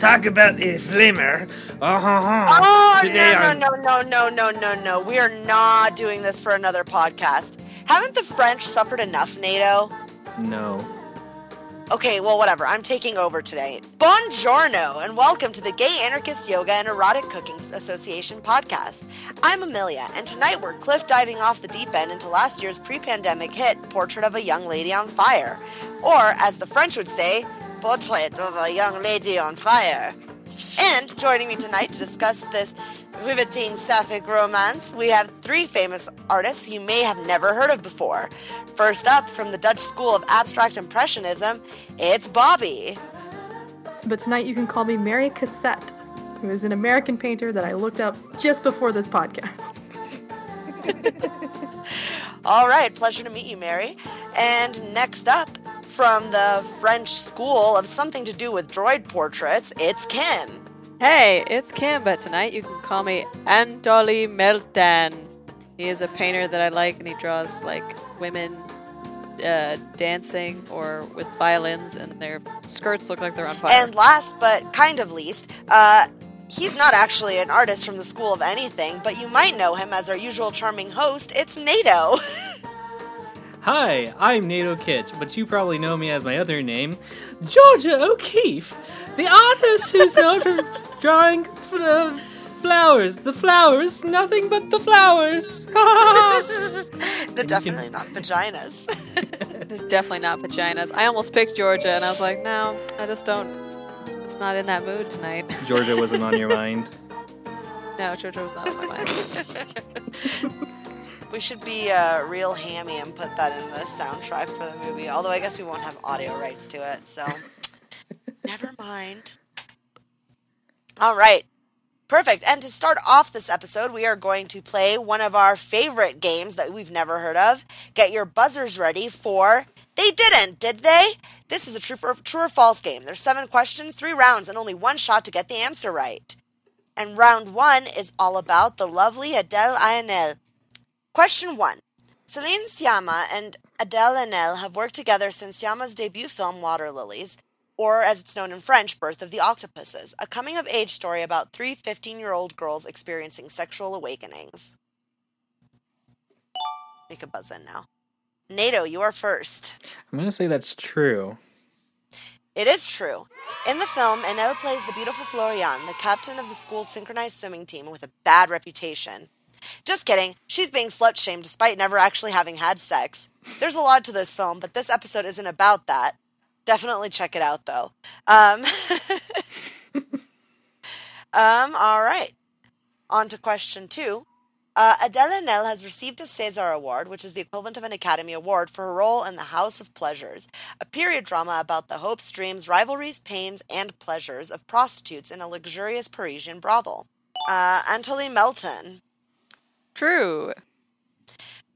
talk about the flamer. Uh-huh. Oh Today no no no no no no no no! We are not doing this for another podcast. Haven't the French suffered enough, Nato? No. Okay, well, whatever. I'm taking over today. Buongiorno, and welcome to the Gay Anarchist Yoga and Erotic Cooking Association podcast. I'm Amelia, and tonight we're cliff diving off the deep end into last year's pre pandemic hit, Portrait of a Young Lady on Fire. Or, as the French would say, Portrait of a Young Lady on Fire. And joining me tonight to discuss this riveting sapphic romance, we have three famous artists you may have never heard of before. First up, from the Dutch School of Abstract Impressionism, it's Bobby. But tonight you can call me Mary Cassatt, who is an American painter that I looked up just before this podcast. All right, pleasure to meet you, Mary. And next up, from the French School of Something to Do with Droid Portraits, it's Kim. Hey, it's Kim, but tonight you can call me Anatoly Metlan. He is a painter that I like, and he draws like women uh, dancing or with violins, and their skirts look like they're on fire. And last but kind of least, uh, he's not actually an artist from the School of Anything, but you might know him as our usual charming host. It's Nato. Hi, I'm Nato Kitch, but you probably know me as my other name, Georgia O'Keeffe, the artist who's known for drawing f- uh, flowers. The flowers, nothing but the flowers. They're definitely not vaginas. They're definitely not vaginas. I almost picked Georgia, and I was like, no, I just don't. It's not in that mood tonight. Georgia wasn't on your mind. no, Georgia was not on my mind. We should be uh, real hammy and put that in the soundtrack for the movie. Although I guess we won't have audio rights to it, so never mind. All right. Perfect. And to start off this episode, we are going to play one of our favorite games that we've never heard of. Get your buzzers ready for They Didn't, Did They? This is a true or, true or false game. There's seven questions, three rounds, and only one shot to get the answer right. And round one is all about the lovely Adele Haenel. Question one. Celine Sciamma and Adele Haenel have worked together since Sciamma's debut film Water Lilies, or as it's known in French, Birth of the Octopuses, a coming of age story about three 15 year old girls experiencing sexual awakenings. Make a buzz in now. Nato, you are first. I'm gonna say that's true. It is true. In the film, Haenel plays the beautiful Floriane, the captain of the school's synchronized swimming team with a bad reputation. Just kidding. She's being slut shamed despite never actually having had sex. There's a lot to this film, but this episode isn't about that. Definitely check it out, though. Um, um, all right. On to question two. Uh, Adele Haenel has received a César Award, which is the equivalent of an Academy Award, for her role in The House of Pleasures, a period drama about the hopes, dreams, rivalries, pains, and pleasures of prostitutes in a luxurious Parisian brothel. Uh, Anatoly Metlan. True.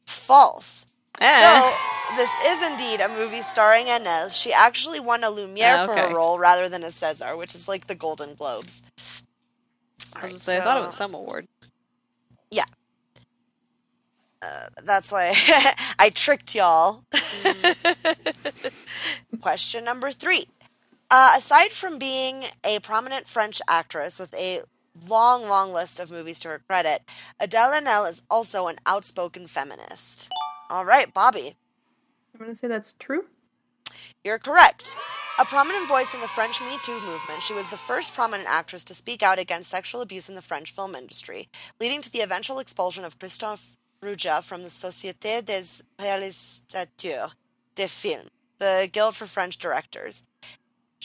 False. Eh. Though this is indeed a movie starring Haenel, she actually won a Lumiere Ah, for okay. her role rather than a César, which is like the Golden Globes. I, was say, I thought it was some award. Yeah. Uh, that's why I tricked y'all. Question number three. Uh, aside from being a prominent French actress with a long, long list of movies to her credit, Adele Haenel is also an outspoken feminist. All right, Bobby. I'm gonna say that's true. You're correct. A prominent voice in the French Me Too movement, she was the first prominent actress to speak out against sexual abuse in the French film industry, leading to the eventual expulsion of Christophe Ruggia from the Société des Réalisateurs de Films, the Guild for French Directors.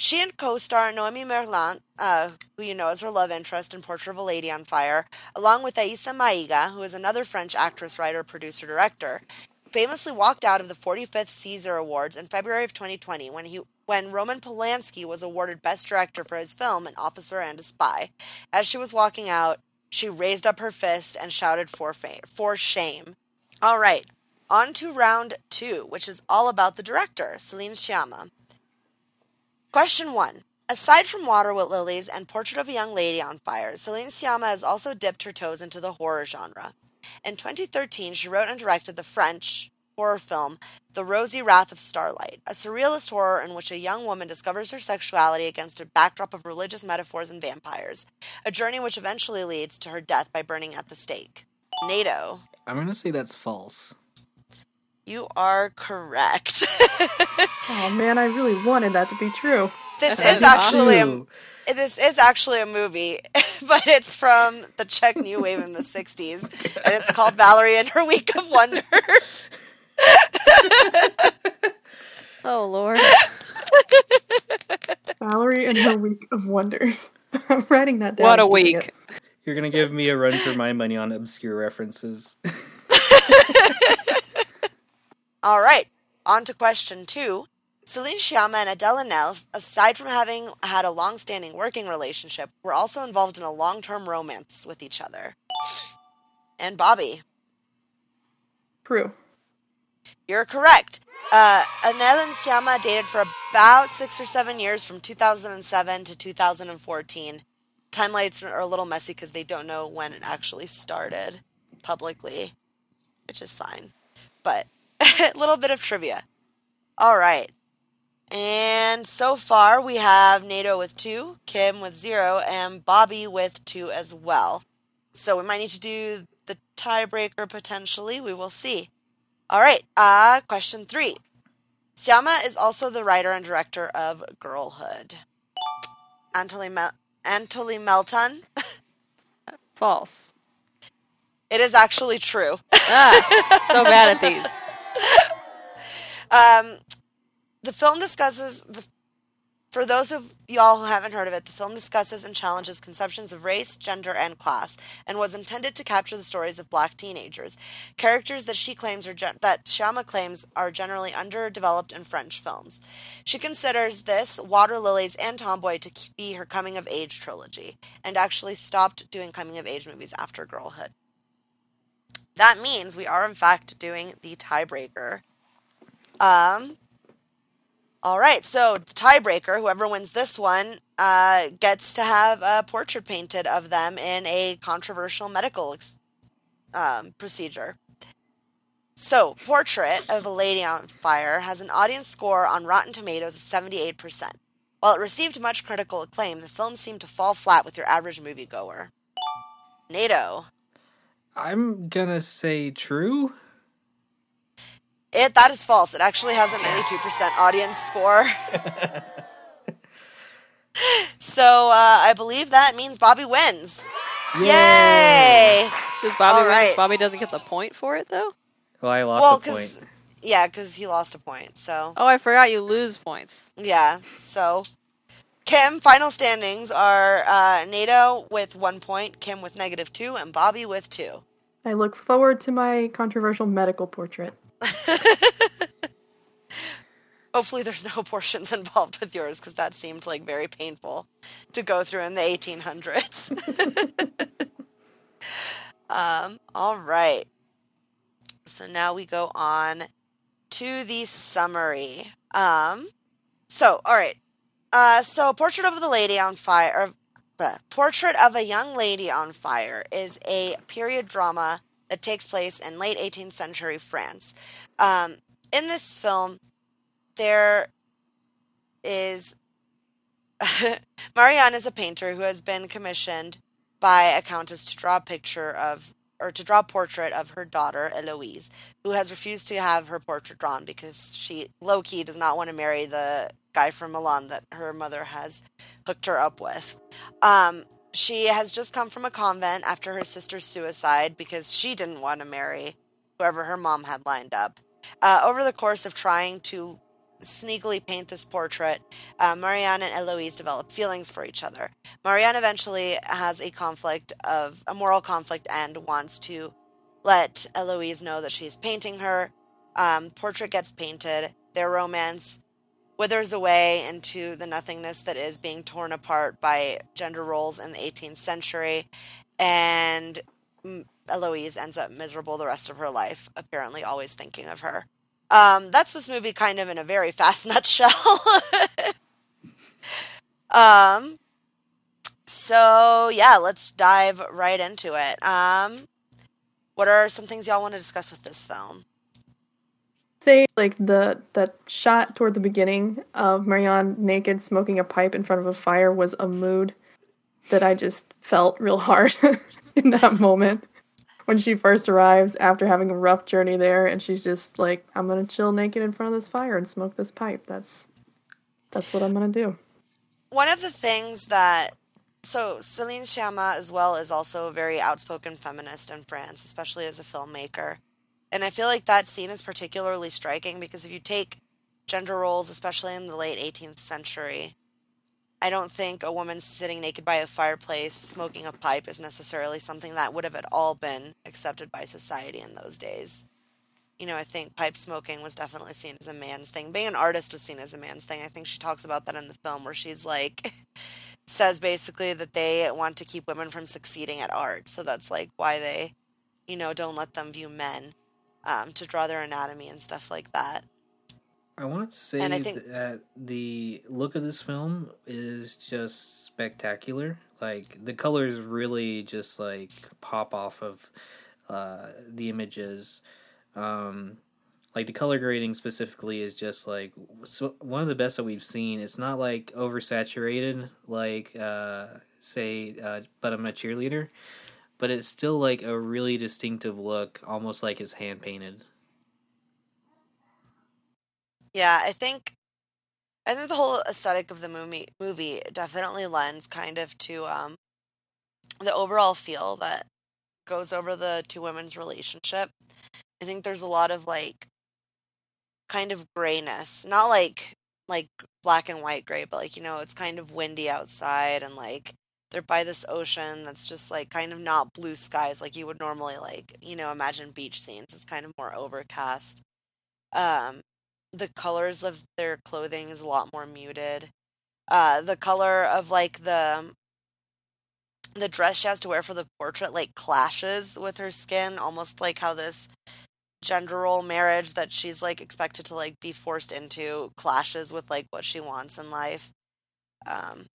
She and co-star Noémie Merlant, uh, who you know as her love interest in Portrait of a Lady on Fire, along with Aissa Maiga, who is another French actress, writer, producer, director, famously walked out of the 45th César Awards in February of 2020 when he when Roman Polanski was awarded Best Director for his film An Officer and a Spy. As she was walking out, she raised up her fist and shouted for for shame. All right, on to round 2, which is all about the director, Celine Sciamma. Question 1. Aside from Water with Lilies and Portrait of a Young Lady on Fire, Celine Sciamma has also dipped her toes into the horror genre. In 2013, she wrote and directed the French horror film, The Rosy Wrath of Starlight, a surrealist horror in which a young woman discovers her sexuality against a backdrop of religious metaphors and vampires, a journey which eventually leads to her death by burning at the stake. Nato, I'm gonna say that's false. You are correct. Oh man, I really wanted that to be true. this That's is actually a, this is actually a movie, but it's from the Czech New Wave in the '60s, and it's called Valerie and Her Week of Wonders. Oh lord. Valerie and her week of wonders. I'm writing that down. What a week. You're gonna give me a run for my money on obscure references. All right, on to question two. Celine Sciamma and Adele Haenel, aside from having had a long-standing working relationship, were also involved in a long-term romance with each other. And Bobby, True. you're correct. Uh, Haenel and Sciamma dated for about six or seven years, from 2007 to 2014. Timelines are a little messy because they don't know when it actually started publicly, which is fine. But a little bit of trivia. All right. And so far we have Nato with two, Kim with zero, and Bobby with two as well. So we might need to do the tiebreaker potentially. We will see. All right. Uh, question three. Sciamma is also the writer and director of Girlhood. Antoli, Mel- Anatoly Metlan. False. It is actually true. Ah, so bad at these. Um, the film discusses the, for those of y'all who haven't heard of it, the film discusses and challenges conceptions of race, gender, and class, and was intended to capture the stories of black teenagers, characters that she claims are gen- that Sciamma claims are generally underdeveloped in French films. She considers this Water Lilies and Tomboy to be her coming of age trilogy, and actually stopped doing coming of age movies after Girlhood. That means we are in fact doing the tiebreaker. Um, all right, so the tiebreaker, whoever wins this one, uh, gets to have a portrait painted of them in a controversial medical ex- um, procedure. So, Portrait of a Lady on Fire has an audience score on Rotten Tomatoes of 78%. While it received much critical acclaim, the film seemed to fall flat with your average moviegoer. Nato. I'm gonna say true. It that is false. It actually has a 92% audience score. so uh, I believe that means Bobby wins. Yay! Does Bobby All win? right. Bobby doesn't get the point for it though? Well, I lost Well, a because point. yeah, because he lost a point. So Oh, I forgot you lose points. yeah, so Kim final standings are uh, Nato with one point, Kim with negative two, and Bobby with two. I look forward to my controversial medical portrait. Hopefully, there's no abortions involved with yours because that seemed like very painful to go through in the 1800s. um, all right. So now we go on to the summary. Um, so, all right. Uh, so, Portrait of the Lady on Fire, or, bleh, Portrait of a Young Lady on Fire is a period drama that takes place in late 18th century France. Um, in this film, there is Marianne is a painter who has been commissioned by a countess to draw a picture of or to draw a portrait of her daughter Eloise, who has refused to have her portrait drawn because she low key does not want to marry the guy from Milan that her mother has hooked her up with. Um, she has just come from a convent after her sister's suicide because she didn't want to marry whoever her mom had lined up. Uh, over the course of trying to sneakily paint this portrait, uh, Marianne and Eloise develop feelings for each other. Marianne eventually has a conflict of a moral conflict and wants to let Eloise know that she's painting her. Um, portrait gets painted. Their romance withers away into the nothingness that is being torn apart by gender roles in the 18th century, and Eloise ends up miserable the rest of her life, apparently always thinking of her. Um, that's this movie kind of in a very fast nutshell. um, so yeah, let's dive right into it. Um, what are some things y'all want to discuss with this film? Say like the that shot toward the beginning of Marianne naked smoking a pipe in front of a fire was a mood that I just felt real hard in that moment when she first arrives after having a rough journey there and she's just like I'm going to chill naked in front of this fire and smoke this pipe. That's that's what I'm going to do. One of the things that so Celine Sciamma as well is also a very outspoken feminist in France, especially as a filmmaker. And I feel like that scene is particularly striking because if you take gender roles, especially in the late 18th century, I don't think a woman sitting naked by a fireplace smoking a pipe is necessarily something that would have at all been accepted by society in those days. You know, I think pipe smoking was definitely seen as a man's thing. Being an artist was seen as a man's thing. I think she talks about that in the film where she's like, says basically that they want to keep women from succeeding at art. So that's like why they, you know, don't let them view men um, to draw their anatomy and stuff like that. I want to say And I think- that the look of this film is just spectacular. Like the colors really just like pop off of uh, the images. Um, like the color grading specifically is just like so one of the best that we've seen. It's not like oversaturated, like uh, say, uh, but I'm a cheerleader. But it's still like a really distinctive look, almost like it's hand painted. Yeah, I think I think the whole aesthetic of the movie movie definitely lends kind of to um the overall feel that goes over the two women's relationship. I think there's a lot of like kind of grayness, not like like black and white gray, but like you know, it's kind of windy outside and like they're by this ocean that's just like kind of not blue skies like you would normally like, you know, imagine beach scenes. It's kind of more overcast. Um the colors of their clothing is a lot more muted. Uh, the color of like the the dress she has to wear for the portrait like clashes with her skin, almost like how this gender role marriage that she's like expected to like be forced into clashes with like what she wants in life. Um,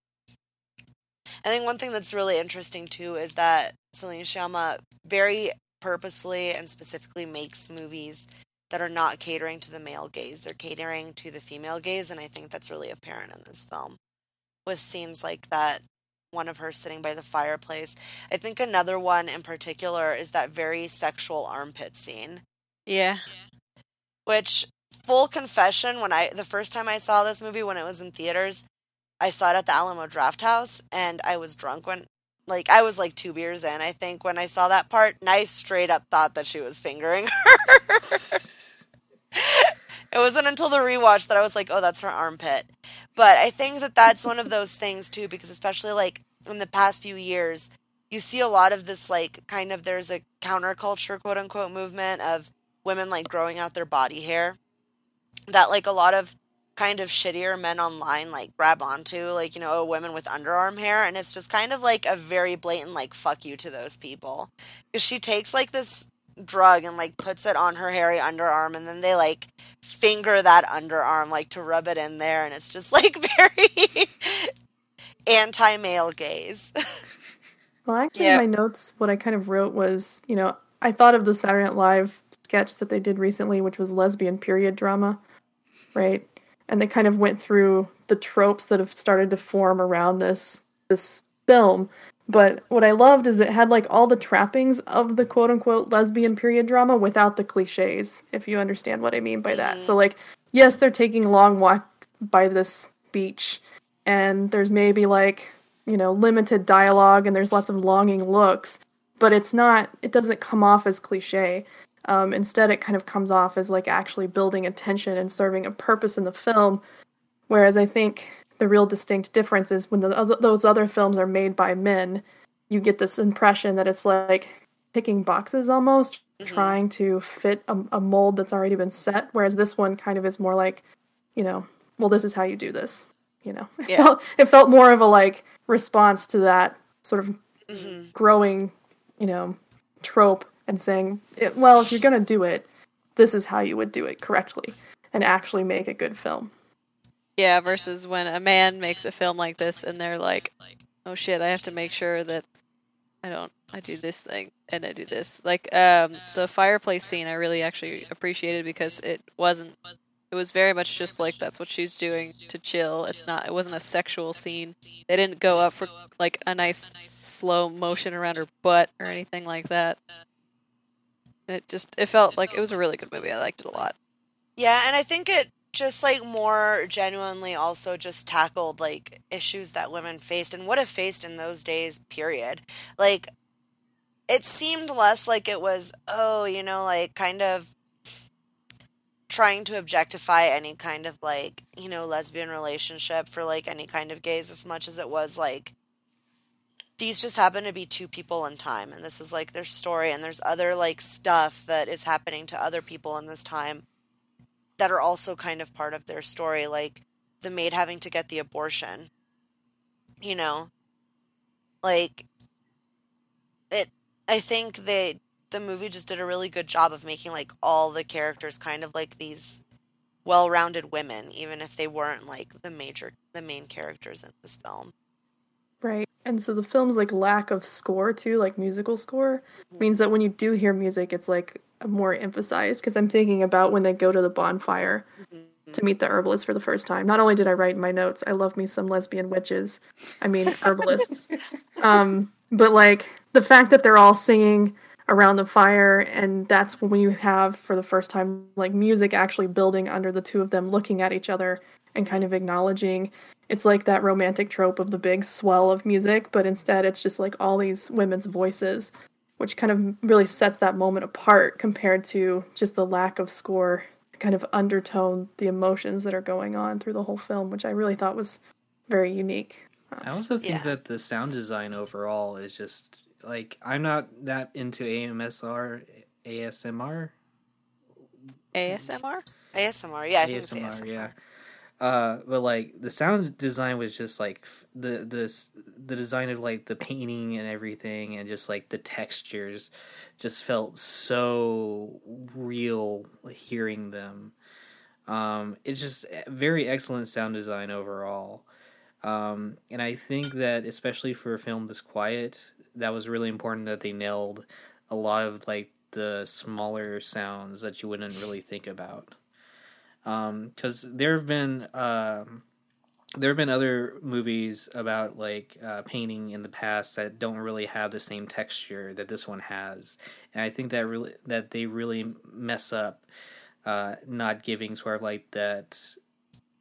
I think one thing that's really interesting too is that Celine Sciamma very purposefully and specifically makes movies that are not catering to the male gaze. They're catering to the female gaze, and I think that's really apparent in this film. With scenes like that, one of her sitting by the fireplace. I think another one in particular is that very sexual armpit scene, Yeah. which full confession, when I the first time I saw this movie when it was in theaters, I saw it at the Alamo Drafthouse and I was drunk when like I was like two beers in, I think, when I saw that part, and I straight up thought that she was fingering her. it wasn't until the rewatch that I was like, oh, that's her armpit. But I think that that's one of those things too, because especially like in the past few years, you see a lot of this like kind of there's a counterculture quote unquote movement of women like growing out their body hair that like a lot of kind of shittier men online like grab onto like you know oh, women with underarm hair and it's just kind of like a very blatant like fuck you to those people because she takes like this drug and like puts it on her hairy underarm and then they like finger that underarm like to rub it in there and it's just like very anti-male gaze Well, actually, Yeah. in my notes, what I kind of wrote was, you know, I thought of the Saturday Night Live sketch that they did recently, which was lesbian period drama, right? And they kind of went through the tropes that have started to form around this this film. But what I loved is it had like all the trappings of the quote unquote lesbian period drama without the cliches, if you understand what I mean by that. So mm-hmm. like, yes, they're taking long walks by this beach, and there's maybe like you know limited dialogue and there's lots of longing looks but it's not it doesn't come off as cliche um, instead it kind of comes off as like actually building attention and serving a purpose in the film whereas i think the real distinct difference is when the, those other films are made by men you get this impression that it's like ticking boxes almost trying to fit a, a mold that's already been set whereas this one kind of is more like you know well this is how you do this you know it, Yeah. felt, it felt more of a like response to that sort of Mhm. growing you know trope and saying well if you're gonna do it this is how you would do it correctly and actually make a good film Yeah, versus when a man makes a film like this and they're like, oh shit, I have to make sure that I don't. I do this thing and I do this. Like um, the fireplace scene, I really actually appreciated because it wasn't. It was very much just like that's what she's doing to chill. It's not. It wasn't a sexual scene. They didn't go up for like a nice slow motion around her butt or anything like that. It just. It felt like it was a really good movie. I liked it a lot. Yeah, and I think it just like more genuinely also just tackled like issues that women faced and would have faced in those days period like it seemed less like it was oh you know like kind of trying to objectify any kind of like you know lesbian relationship for like any kind of gays as much as it was like these just happen to be two people in time and this is like their story and there's other like stuff that is happening to other people in this time that are also kind of part of their story, like the maid having to get the abortion. You know, like it. I think they the movie just did a really good job of making like all the characters kind of like these well-rounded women, even if they weren't like the major the main characters in this film. Right. And so the film's like lack of score too, like musical score, means that when you do hear music, it's like more emphasized. Because I'm thinking about when they go to the bonfire to meet the herbalist for the first time. Not only did I write in my notes, I love me some lesbian witches. I mean herbalists. um, but like the fact that they're all singing around the fire, and that's when you have for the first time like music actually building under the two of them, looking at each other and kind of acknowledging it's like that romantic trope of the big swell of music, but instead it's just like all these women's voices, which kind of really sets that moment apart compared to just the lack of score kind of undertone the emotions that are going on through the whole film, which I really thought was very unique. I also think Yeah. that the sound design overall is just like I'm not that into AMSR, ASMR, ASMR. ASMR, yeah, I think it's ASMR, ASMR. yeah. Uh, but like the sound design was just like the the s- the design of like the painting and everything, and just like the textures, just felt so real hearing them. Um, it's just very excellent sound design overall. Um, and I think that especially for a film this quiet, that was really important that they nailed a lot of like the smaller sounds that you wouldn't really think about because there have been um, there have been other movies about like uh, painting in the past that don't really have the same texture that this one has, and I think that really that they really mess up uh, not giving sort of like that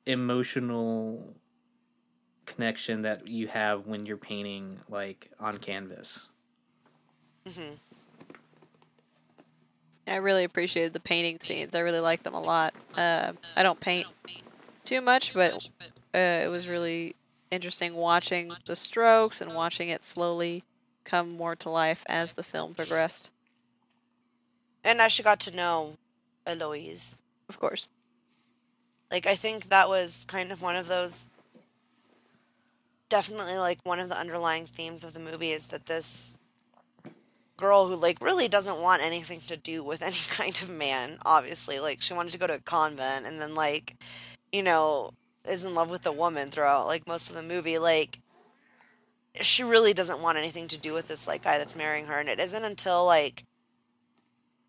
emotional connection that you have when you're painting like on canvas. hmm I really appreciated the painting scenes. I really liked them a lot. Uh, I don't paint too much, but uh, it was really interesting watching the strokes and watching it slowly come more to life as the film progressed. And I she got to know Eloise, Of course. like I think that was kind of one of those definitely like one of the underlying themes of the movie is that this girl who like really doesn't want anything to do with any kind of man obviously. Like she wanted to go to a convent and then like you know is in love with a woman throughout like most of the movie. Like she really doesn't want anything to do with this like guy that's marrying her. And it isn't until like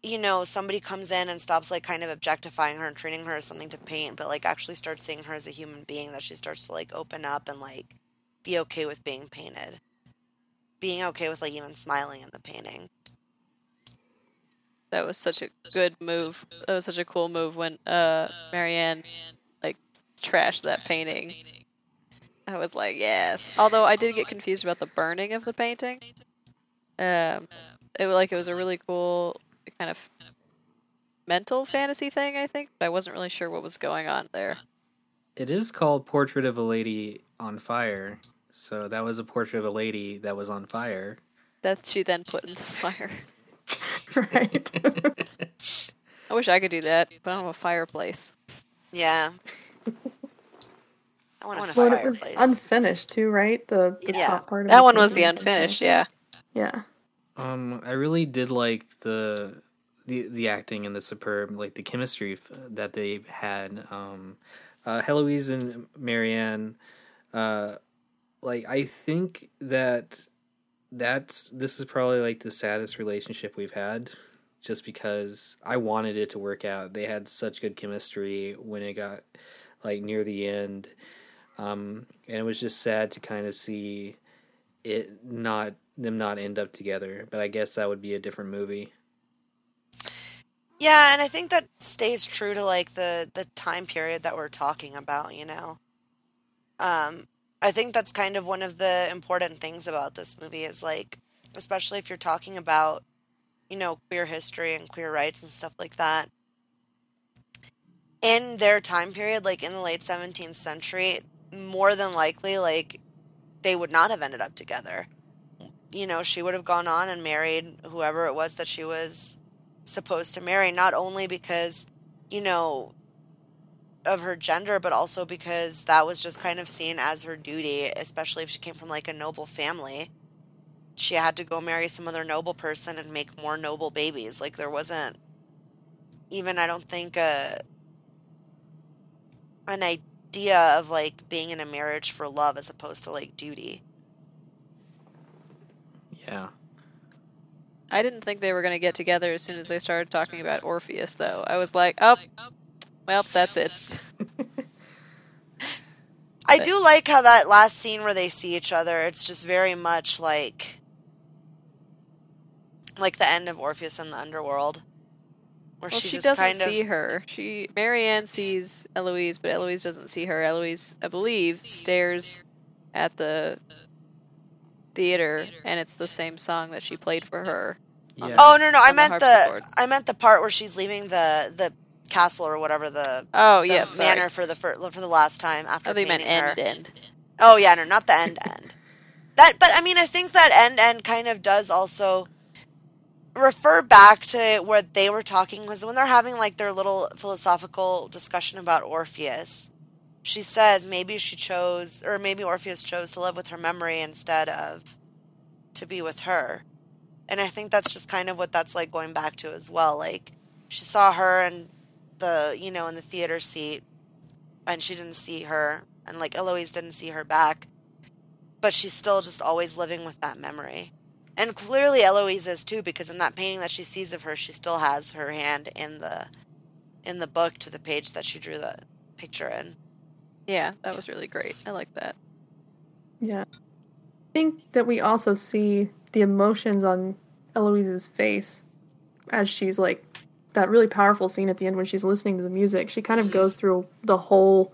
you know somebody comes in and stops like kind of objectifying her and treating her as something to paint but like actually starts seeing her as a human being that she starts to like open up and like be okay with being painted being okay with like even smiling in the painting That was such a good move. That was such a cool move when uh, Marianne like trashed that painting. I was like, yes. Although I did get confused about the burning of the painting. Um, it was like it was a really cool kind of mental fantasy thing, I think, but I wasn't really sure what was going on there. It is called Portrait of a Lady on Fire. So that was a portrait of a lady that was on fire. That she then put into fire. right. I wish I could do that, but I don't have a fireplace. yeah i want a well, it was fireplace unfinished too, right? The, the Yeah. top part of That one was the unfinished, yeah. Yeah. Um, I really did like the the the acting and the superb like the chemistry f- that they had. Um, uh, Heloise and Marianne, uh, like I think that that's this is probably like the saddest relationship we've had just because I wanted it to work out. They had such good chemistry when it got like near the end. Um, and it was just sad to kind of see it not them not end up together. But I guess that would be a different movie. Yeah, and I think that stays true to like the the time period that we're talking about, you know. Um I think that's kind of one of the important things about this movie is like especially if you're talking about you know queer history and queer rights and stuff like that. In their time period like in the late 17th century, more than likely like they would not have ended up together. You know, she would have gone on and married whoever it was that she was supposed to marry, not only because, you know, of her gender, but also because that was just kind of seen as her duty, especially if she came from like a noble family. She had to go marry some other noble person and make more noble babies. Like there wasn't even I don't think a an idea of like being in a marriage for love as opposed to like duty. Yeah. I didn't think they were going to get together as soon as they started talking about Orpheus, though. I was like, oh, well, that's it. I do like how that last scene where they see each other, it's just very much like like the end of Orpheus in the underworld. Where Well, she, she, just doesn't kind of see her. She Marianne sees Eloise, but Eloise doesn't see her. Eloise, I believe, stares at the theater, and it's the same song that she played for her. Yeah. Oh no no, I on the meant the. I meant the part where she's leaving the the castle or whatever the, Oh the yes, manor for the for, for the last time after thought you meant painting her. end end. Oh yeah, no, not the end end. That, but I mean, I think that end end kind of does also refer back to where they were talking was when they're having like their little philosophical discussion about Orpheus. She says maybe she chose, or maybe Orpheus chose to live with her memory instead of to be with her. And I think that's just kind of what that's like going back to as well. Like she saw her and the, you know, in the theater seat, and she didn't see her, and like Eloise didn't see her back, but she's still just always living with that memory. And clearly Eloise is too, because in that painting that she sees of her, she still has her hand in the in the book to the page that she drew the picture in. Yeah, that was really great. I like that. Yeah. I think that we also see the emotions on Eloise's face as she's like that really powerful scene at the end when she's listening to the music. She kind of goes through the whole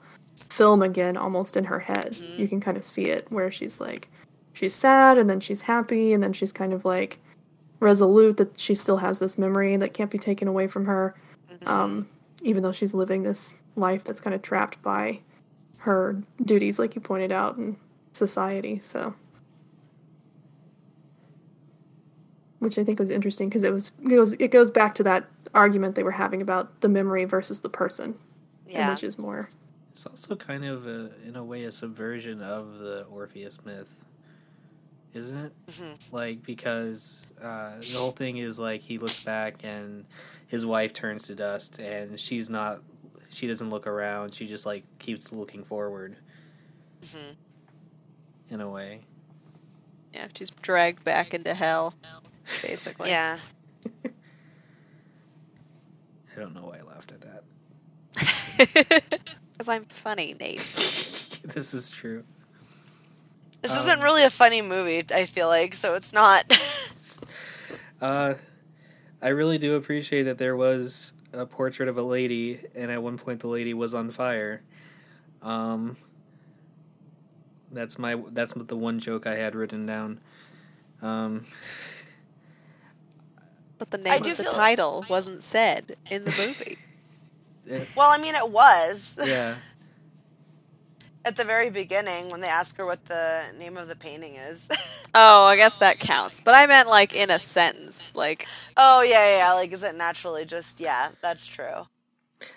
film again almost in her head. You can kind of see it where she's like she's sad and then she's happy and then she's kind of like resolute that she still has this memory that can't be taken away from her. Um, even though she's living this life that's kind of trapped by her duties like you pointed out in society so which i think was interesting because it was it goes it goes back to that argument they were having about the memory versus the person and Yeah. which is more It's also kind of, a, in a way, a subversion of the Orpheus myth, isn't it? Mhm. Like because uh, the whole thing is like he looks back and his wife turns to dust, and she's not. She doesn't look around. She just like keeps looking forward Mhm. in a way. Yeah, she's dragged back into hell, basically. Yeah. I don't know why I laughed at that. Because I'm funny, Nate. this is true. This Um, isn't really a funny movie, I feel like, so it's not. Uh, I really do appreciate that there was a portrait of a lady, and at one point the lady was on fire. Um, that's my that's the one joke I had written down. Um, But the name do of the feel- title wasn't said in the movie. well, I mean, it was yeah, at the very beginning when they ask her what the name of the painting is. oh, I guess that counts. But I meant like in a sentence. Like, oh yeah, yeah, yeah. Like, is it naturally just? Yeah, that's true.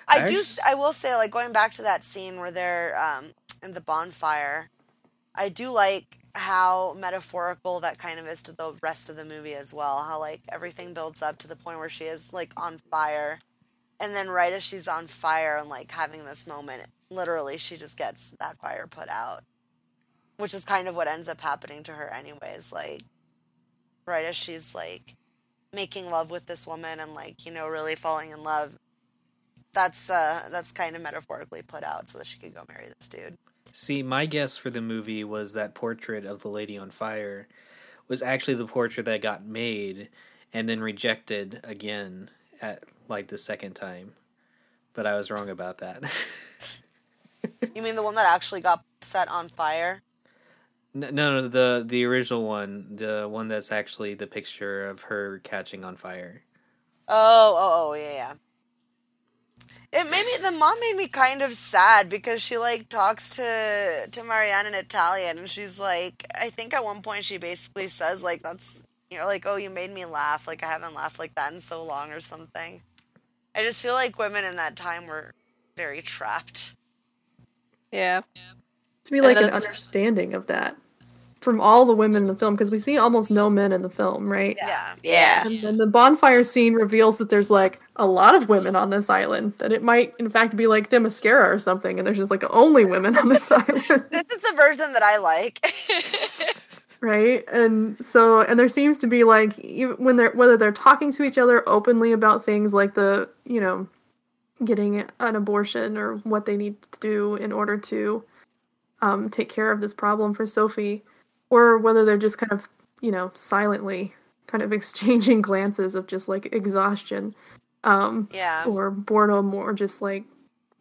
I, I do. I will say, like, going back to that scene where they're um, in the bonfire. I do like how metaphorical that kind of is to the rest of the movie as well. How like everything builds up to the point where she is like on fire, and then right as she's on fire and like having this moment, literally she just gets that fire put out, which is kind of what ends up happening to her anyways. Like right as she's like making love with this woman and like you know really falling in love. That's uh that's kind of metaphorically put out so that she could go marry this dude. See, my guess for the movie was that portrait of the lady on fire was actually the portrait that got made and then rejected again at like the second time. But I was wrong about that. You mean the one that actually got set on fire? no, no, the the original one, the one that's actually the picture of her catching on fire. Oh, oh, oh, yeah, yeah. It made me. The mom made me kind of sad because she like talks to to Marianne in Italian, and she's like, I think at one point she basically says like, "That's you know, like, oh, you made me laugh. Like I haven't laughed like that in so long, or something." I just feel like women in that time were very trapped. Yeah. to be like an understanding of that from all the women in the film because we see almost no men in the film, right? Yeah, Yeah. And then the bonfire scene reveals that there's like a lot of women on this island. That it might, in fact, be like Themyscira or something, and there's just like only women on this island, this is the version that I like. right? And so, and there seems to be like even when they're whether they're talking to each other openly about things like the you know getting an abortion or what they need to do in order to um, take care of this problem for Sophie, or whether they're just kind of you know silently kind of exchanging glances of just like exhaustion um, yeah, or boredom or just like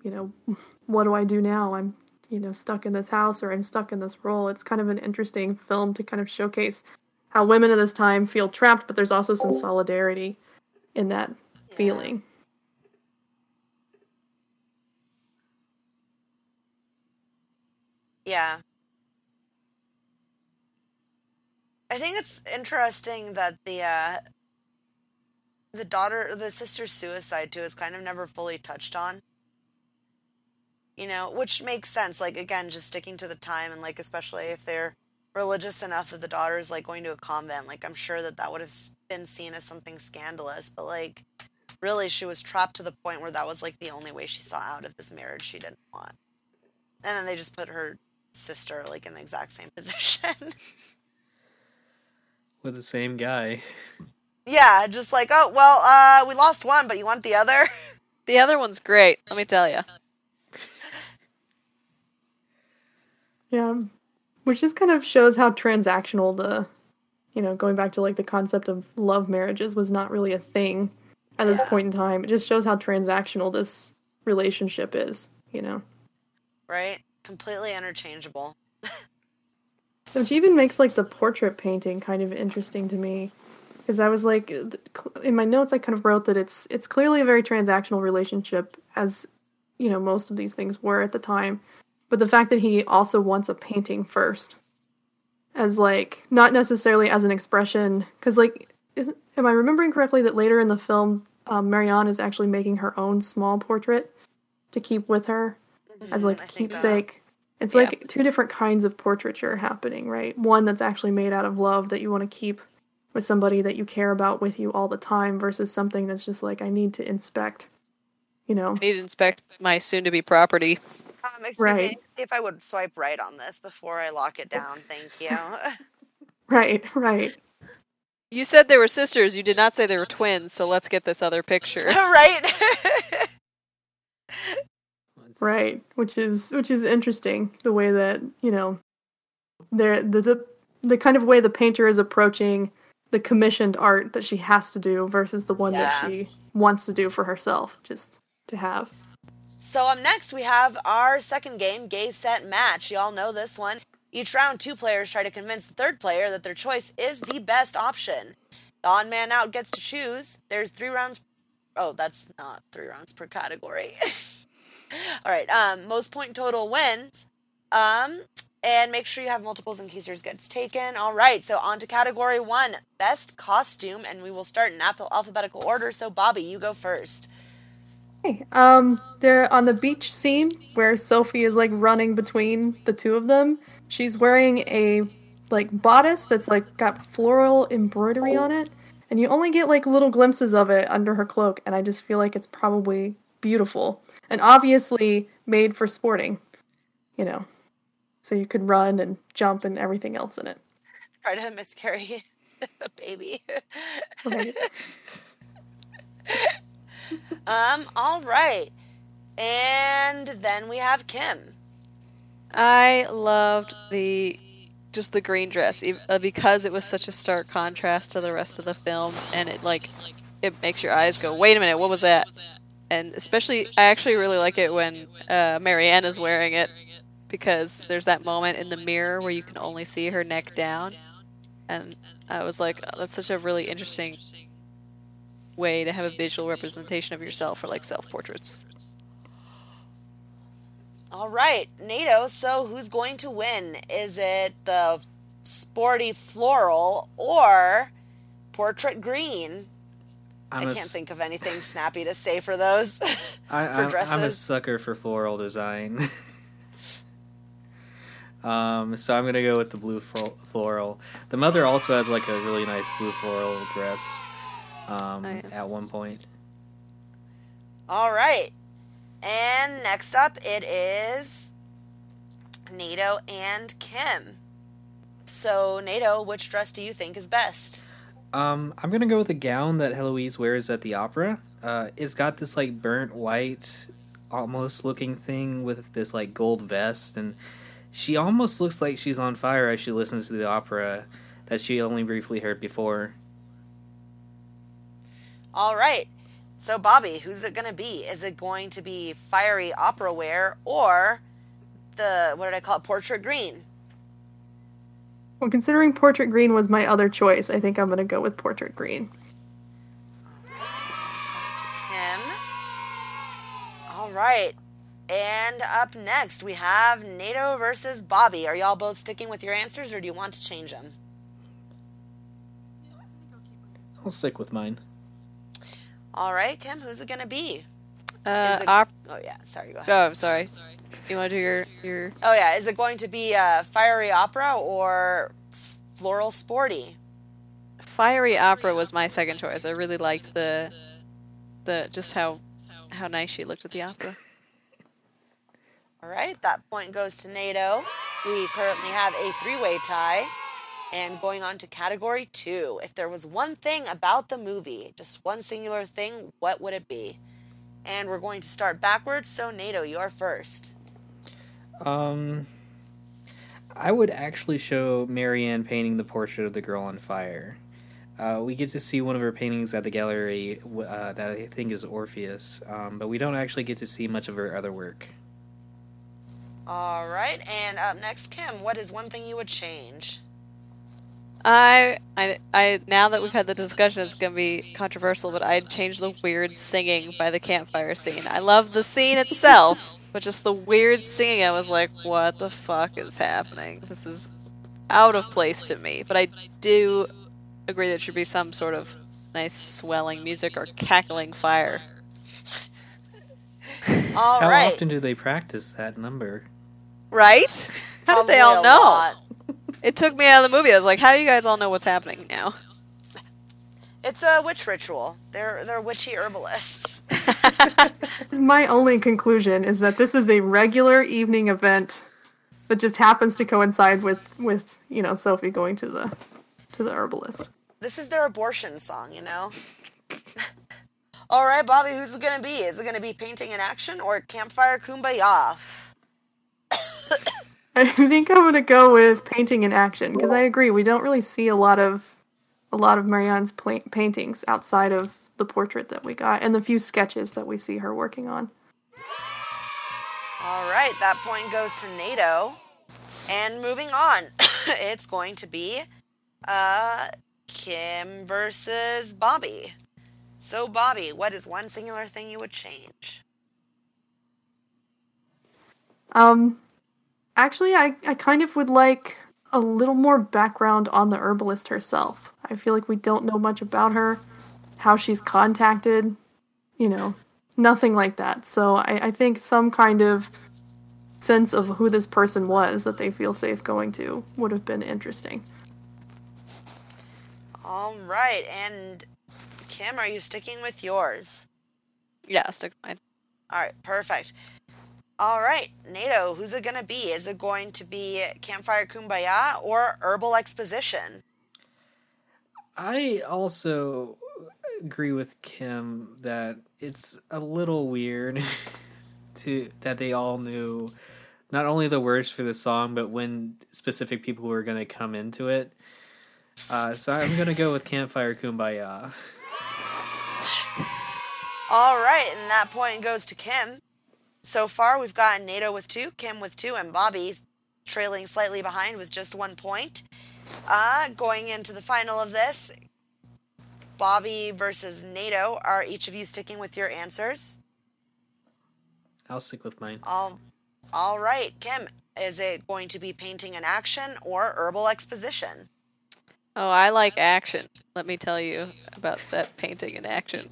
you know what do i do now? I'm you know stuck in this house or i'm stuck in this role. It's kind of an interesting film to kind of showcase how women of this time feel trapped but there's also some solidarity in that feeling. Yeah. I think it's interesting that the uh, the daughter, the sister's suicide too, is kind of never fully touched on. You know, which makes sense. Like again, just sticking to the time, and like especially if they're religious enough that the daughter is like going to a convent. Like I'm sure that that would have been seen as something scandalous, but like really, she was trapped to the point where that was like the only way she saw out of this marriage she didn't want. And then they just put her sister like in the exact same position. With the same guy. yeah, just like, oh well, uh, we lost one, but you want the other. The other one's great, let me tell you. yeah which just kind of shows how transactional the you know going back to like the concept of love marriages was not really a thing at this Yeah. point in time it just shows how transactional this relationship is you know right? Completely interchangeable. Which even makes like the portrait painting kind of interesting to me, because I was like, in my notes, I kind of wrote that it's it's clearly a very transactional relationship, as you know most of these things were at the time. But the fact that he also wants a painting first, as like not necessarily as an expression, because like, is am I remembering correctly that later in the film, um, Marianne is actually making her own small portrait to keep with her as like a think so. Keepsake. It's Yeah. like two different kinds of portraiture happening, right? One that's actually made out of love that you want to keep with somebody that you care about with you all the time versus something that's just like I need to inspect. You know. I need to inspect my soon to be property. Um, excuse Right. me. See if I would swipe right on this before I lock it down. Thank you. Right, right. You said they were sisters, you did not say they were twins, so let's get this other picture. right. Right, which is which is interesting the way that you know, the the the, kind of way the painter is approaching the commissioned art that she has to do versus the one that she wants to do for herself, just to have. So up next we have our second game, Gaze Set Match. You all know this one. Each round, two players try to convince the third player that their choice is the best option. The odd man out gets to choose. There's three rounds. Oh, that's not three rounds per category. all right. Um, most point total wins. Um, and make sure you have multiples in case yours gets taken. All right. So on to category one, best costume, and we will start in alpha- alphabetical order. So Bobby, you go first. Hey, um, they're on the beach scene where Sophie is like running between the two of them. She's wearing a like bodice that's like got floral embroidery on it, and you only get like little glimpses of it under her cloak, and I just feel like it's probably beautiful and obviously made for sporting, you know, so you could run and jump and everything else in it. Try to miscarry. A baby. Right. Um, all right. And then we have Kim. I loved the just the green dress uh, because it was such a stark contrast to the rest of the film, and it like it makes your eyes go, "Wait a minute, what was that?" And especially, I actually really like it when uh, Marianne is wearing it because there's that moment in the mirror where you can only see her neck down, and I was like, oh, "That's such a really interesting way to have a visual representation of yourself for like self portraits." All right, Nato. So who's going to win? Is it the sporty floral or portrait green? I'm I can't s- think of anything snappy to say for those. I, for I'm, I'm a sucker for floral design. um, so I'm gonna go with the blue floral. The mother also has like a really nice blue floral dress. Um, Oh, yeah. at one point. All right. And next up, it is Nato and Kim. So, Nato, which dress do you think is best? Um, I'm gonna go with the gown that Heloise wears at the opera. Uh, it's got this like burnt white, almost looking thing with this like gold vest, and she almost looks like she's on fire as she listens to the opera that she only briefly heard before. All right. So, Bobby, who's it going to be? Is it going to be fiery opera wear or the, what did I call it, portrait green? Well, considering portrait green was my other choice, I think I'm going to go with portrait green. To Kim. All right. And up next, we have Nato versus Bobby. Are y'all both sticking with your answers or do you want to change them? I'll stick with mine. All right, Kim, who's it going to be? Uh, it- op- Oh, yeah, sorry, go ahead. oh, I'm sorry. You want to do your your Oh yeah, is it going to be uh, fiery opera or floral sporty? fiery opera was my second choice. I really liked the the just how how nice she looked at the opera. All right, that point goes to Nato. We currently have a three-way tie, and going on to category two. If there was one thing about the movie, just one singular thing, what would it be? And we're going to start backwards. So Nato, you're first. Um, I would actually show Marianne painting the portrait of the girl on fire. Uh, we get to see one of her paintings at the gallery uh, that I think is Orpheus, um, but we don't actually get to see much of her other work. All right, and up next, Kim. What is one thing you would change? I, I, I, now that we've had the discussion, it's gonna be controversial, but I'd change the weird singing by the campfire scene. I love the scene itself, but just the weird singing, I was like, what the fuck is happening? This is out of place to me. But I do agree that there should be some sort of nice swelling music or cackling fire. All How right. often do they practice that number? Right? How did they all know? lot. It took me out of the movie. I was like, how do you guys all know what's happening now? It's a witch ritual. They're they're witchy herbalists. My only conclusion is that this is a regular evening event that just happens to coincide with with you know Sophie going to the to the herbalist. This is their abortion song, you know. All right, Bobby, who's it gonna be? Is it gonna be painting in action or campfire kumbaya? I think I'm gonna go with painting in action because I agree we don't really see a lot of a lot of Marianne's pla- paintings outside of the portrait that we got and the few sketches that we see her working on. All right, that point goes to Nato. And moving on, it's going to be uh, Kim versus Bobby. So, Bobby, what is one singular thing you would change? Um, actually, I, I kind of would like a little more background on the herbalist herself. I feel like we don't know much about her, how she's contacted, you know, nothing like that. So I, I think some kind of sense of who this person was that they feel safe going to would have been interesting. All right, and Kim, are you sticking with yours? Yeah, I'll stick with mine. All right, perfect. All right, Nato, who's it going to be? Is it going to be Campfire Kumbaya or Herbal Exposition? I also agree with Kim that it's a little weird to that they all knew not only the words for the song but when specific people were going to come into it. Uh, so I'm going to go with Campfire Kumbaya. All right, and that point goes to Kim. So far, we've got Nato with two, Kim with two, and Bobby trailing slightly behind with just one point. Uh, going into the final of this, Bobby versus Nato. Are each of you sticking with your answers? I'll stick with mine. All, all right, Kim. Is it going to be painting an action or herbal exposition? Oh, I like action. Let me tell you about that painting in action.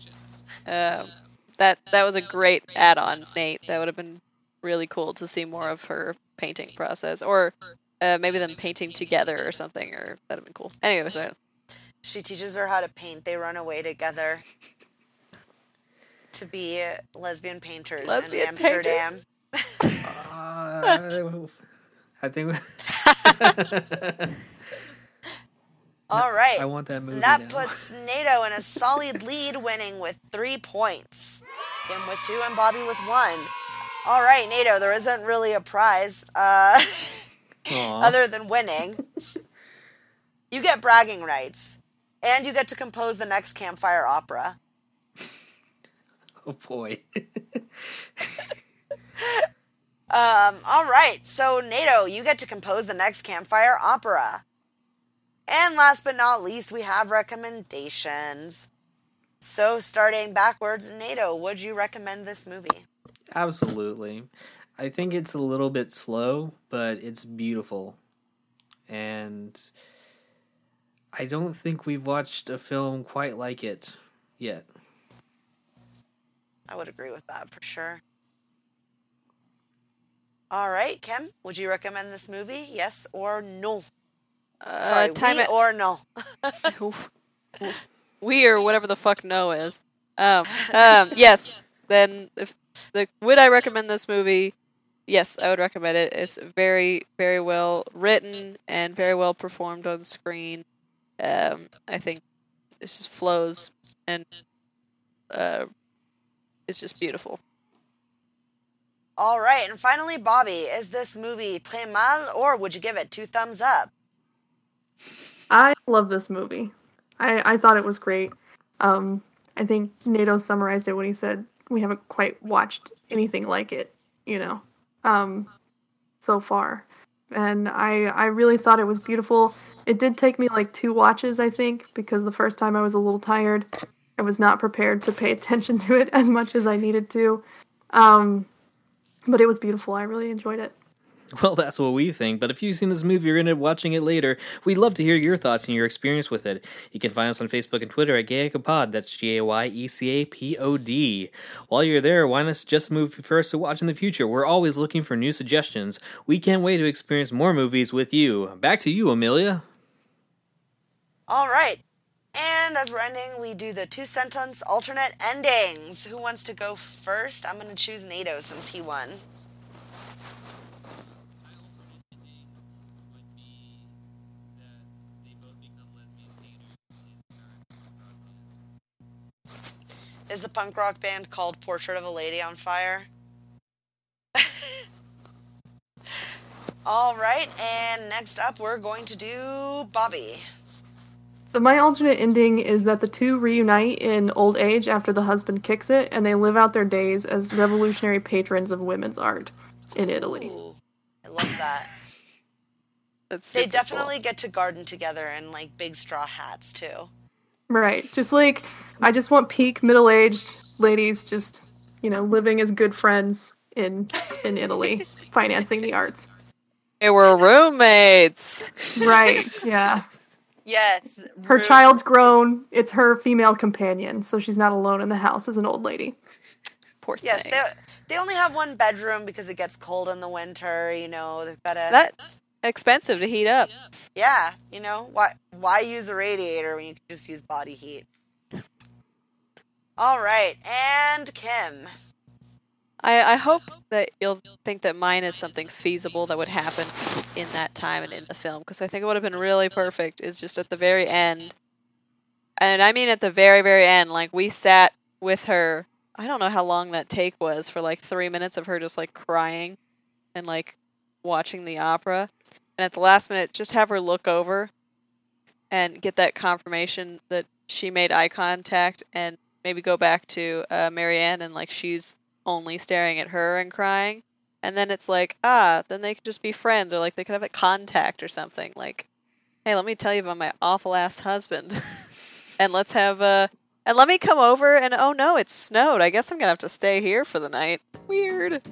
Um, that that was a great add-on, Nate. That would have been really cool to see more of her painting process, or uh, maybe them painting together or something, or that'd have been cool. Anyway, so She teaches her how to paint. They run away together to be lesbian painters Lesbian in Amsterdam. Uh, I think All right. I want that movie And that now. puts Nato in a solid lead, winning with three points. Kim with two and Bobby with one. All right, Nato, there isn't really a prize uh, other than winning. You get bragging rights, and you get to compose the next campfire opera. Oh boy. Um, all right, so Nato, you get to compose the next campfire opera. And last but not least, we have recommendations. So, starting backwards, Nato, would you recommend this movie? Absolutely. I think it's a little bit slow, but it's beautiful. And I don't think we've watched a film quite like it yet. I would agree with that for sure. All right, Kim, would you recommend this movie? Yes or no? Uh, Sorry, time we it. or no? we or whatever the fuck no is. Um, um, yes. Then if the would I recommend this movie? Yes, I would recommend it. It's very, very well written and very well performed on screen. Um, I think it just flows and uh, it's just beautiful. All right, and finally, Bobby, is this movie très mal or would you give it two thumbs up? I love this movie. I, I thought it was great. Um, I think Nato summarized it when he said we haven't quite watched anything like it, you know, um, so far. And I I really thought it was beautiful. It did take me like two watches, I think, because the first time I was a little tired. I was not prepared to pay attention to it as much as I needed to. Um, but it was beautiful. I really enjoyed it. Well, that's what we think, but if you've seen this movie or ended up watching it later, we'd love to hear your thoughts and your experience with it. You can find us on Facebook and Twitter at GayEcapod, that's G A Y E C A P O D. While you're there, why not suggest a movie for us to watch in the future? We're always looking for new suggestions. We can't wait to experience more movies with you. Back to you, Amelia. All right. And as we're ending, we do the two sentence alternate endings. Who wants to go first? I'm going to choose Nato since he won. Is the punk rock band called Portrait of a Lady on Fire? All right, and next up we're going to do Bobby. So my alternate ending is that the two reunite in old age after the husband kicks it, and they live out their days as revolutionary patrons of women's art in Italy. Ooh, I love that. That's They super cool. definitely get to garden together in like big straw hats too. Right. Just like I just want peak middle-aged ladies just, you know, living as good friends in in Italy, financing the arts. They were roommates. Right. Yeah. Yes. Her Ru- child's grown. It's her female companion, so she's not alone in the house as an old lady. Poor thing. Yes, they they only have one bedroom because it gets cold in the winter. You know, they've got to. That's expensive to heat up. yeah, you know why why use a radiator when you can just use body heat? All right, and Kim. I, I hope that you'll think that mine is something feasible that would happen in that time and in the film because I think it would have been really perfect. Is just at the very end, and I mean at the very, very end, like we sat with her. I don't know how long that take was for like three minutes of her just like crying and like watching the opera. And at the last minute, just have her look over and get that confirmation that she made eye contact and maybe go back to uh, Marianne and like she's only staring at her and crying. And then it's like, ah, then they could just be friends or like they could have a contact or something. Like, hey, let me tell you about my awful ass husband. and let's have a. and let me come over and oh no, it's snowed. I guess I'm gonna have to stay here for the night. Weird.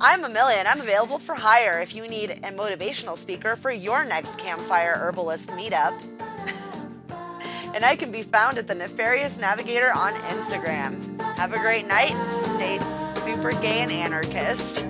I'm Amelia and I'm available for hire if you need a motivational speaker for your next Campfire Herbalist meetup. and I can be found at the Nefarious Navigator on Instagram. Have a great night. Stay super gay and anarchist.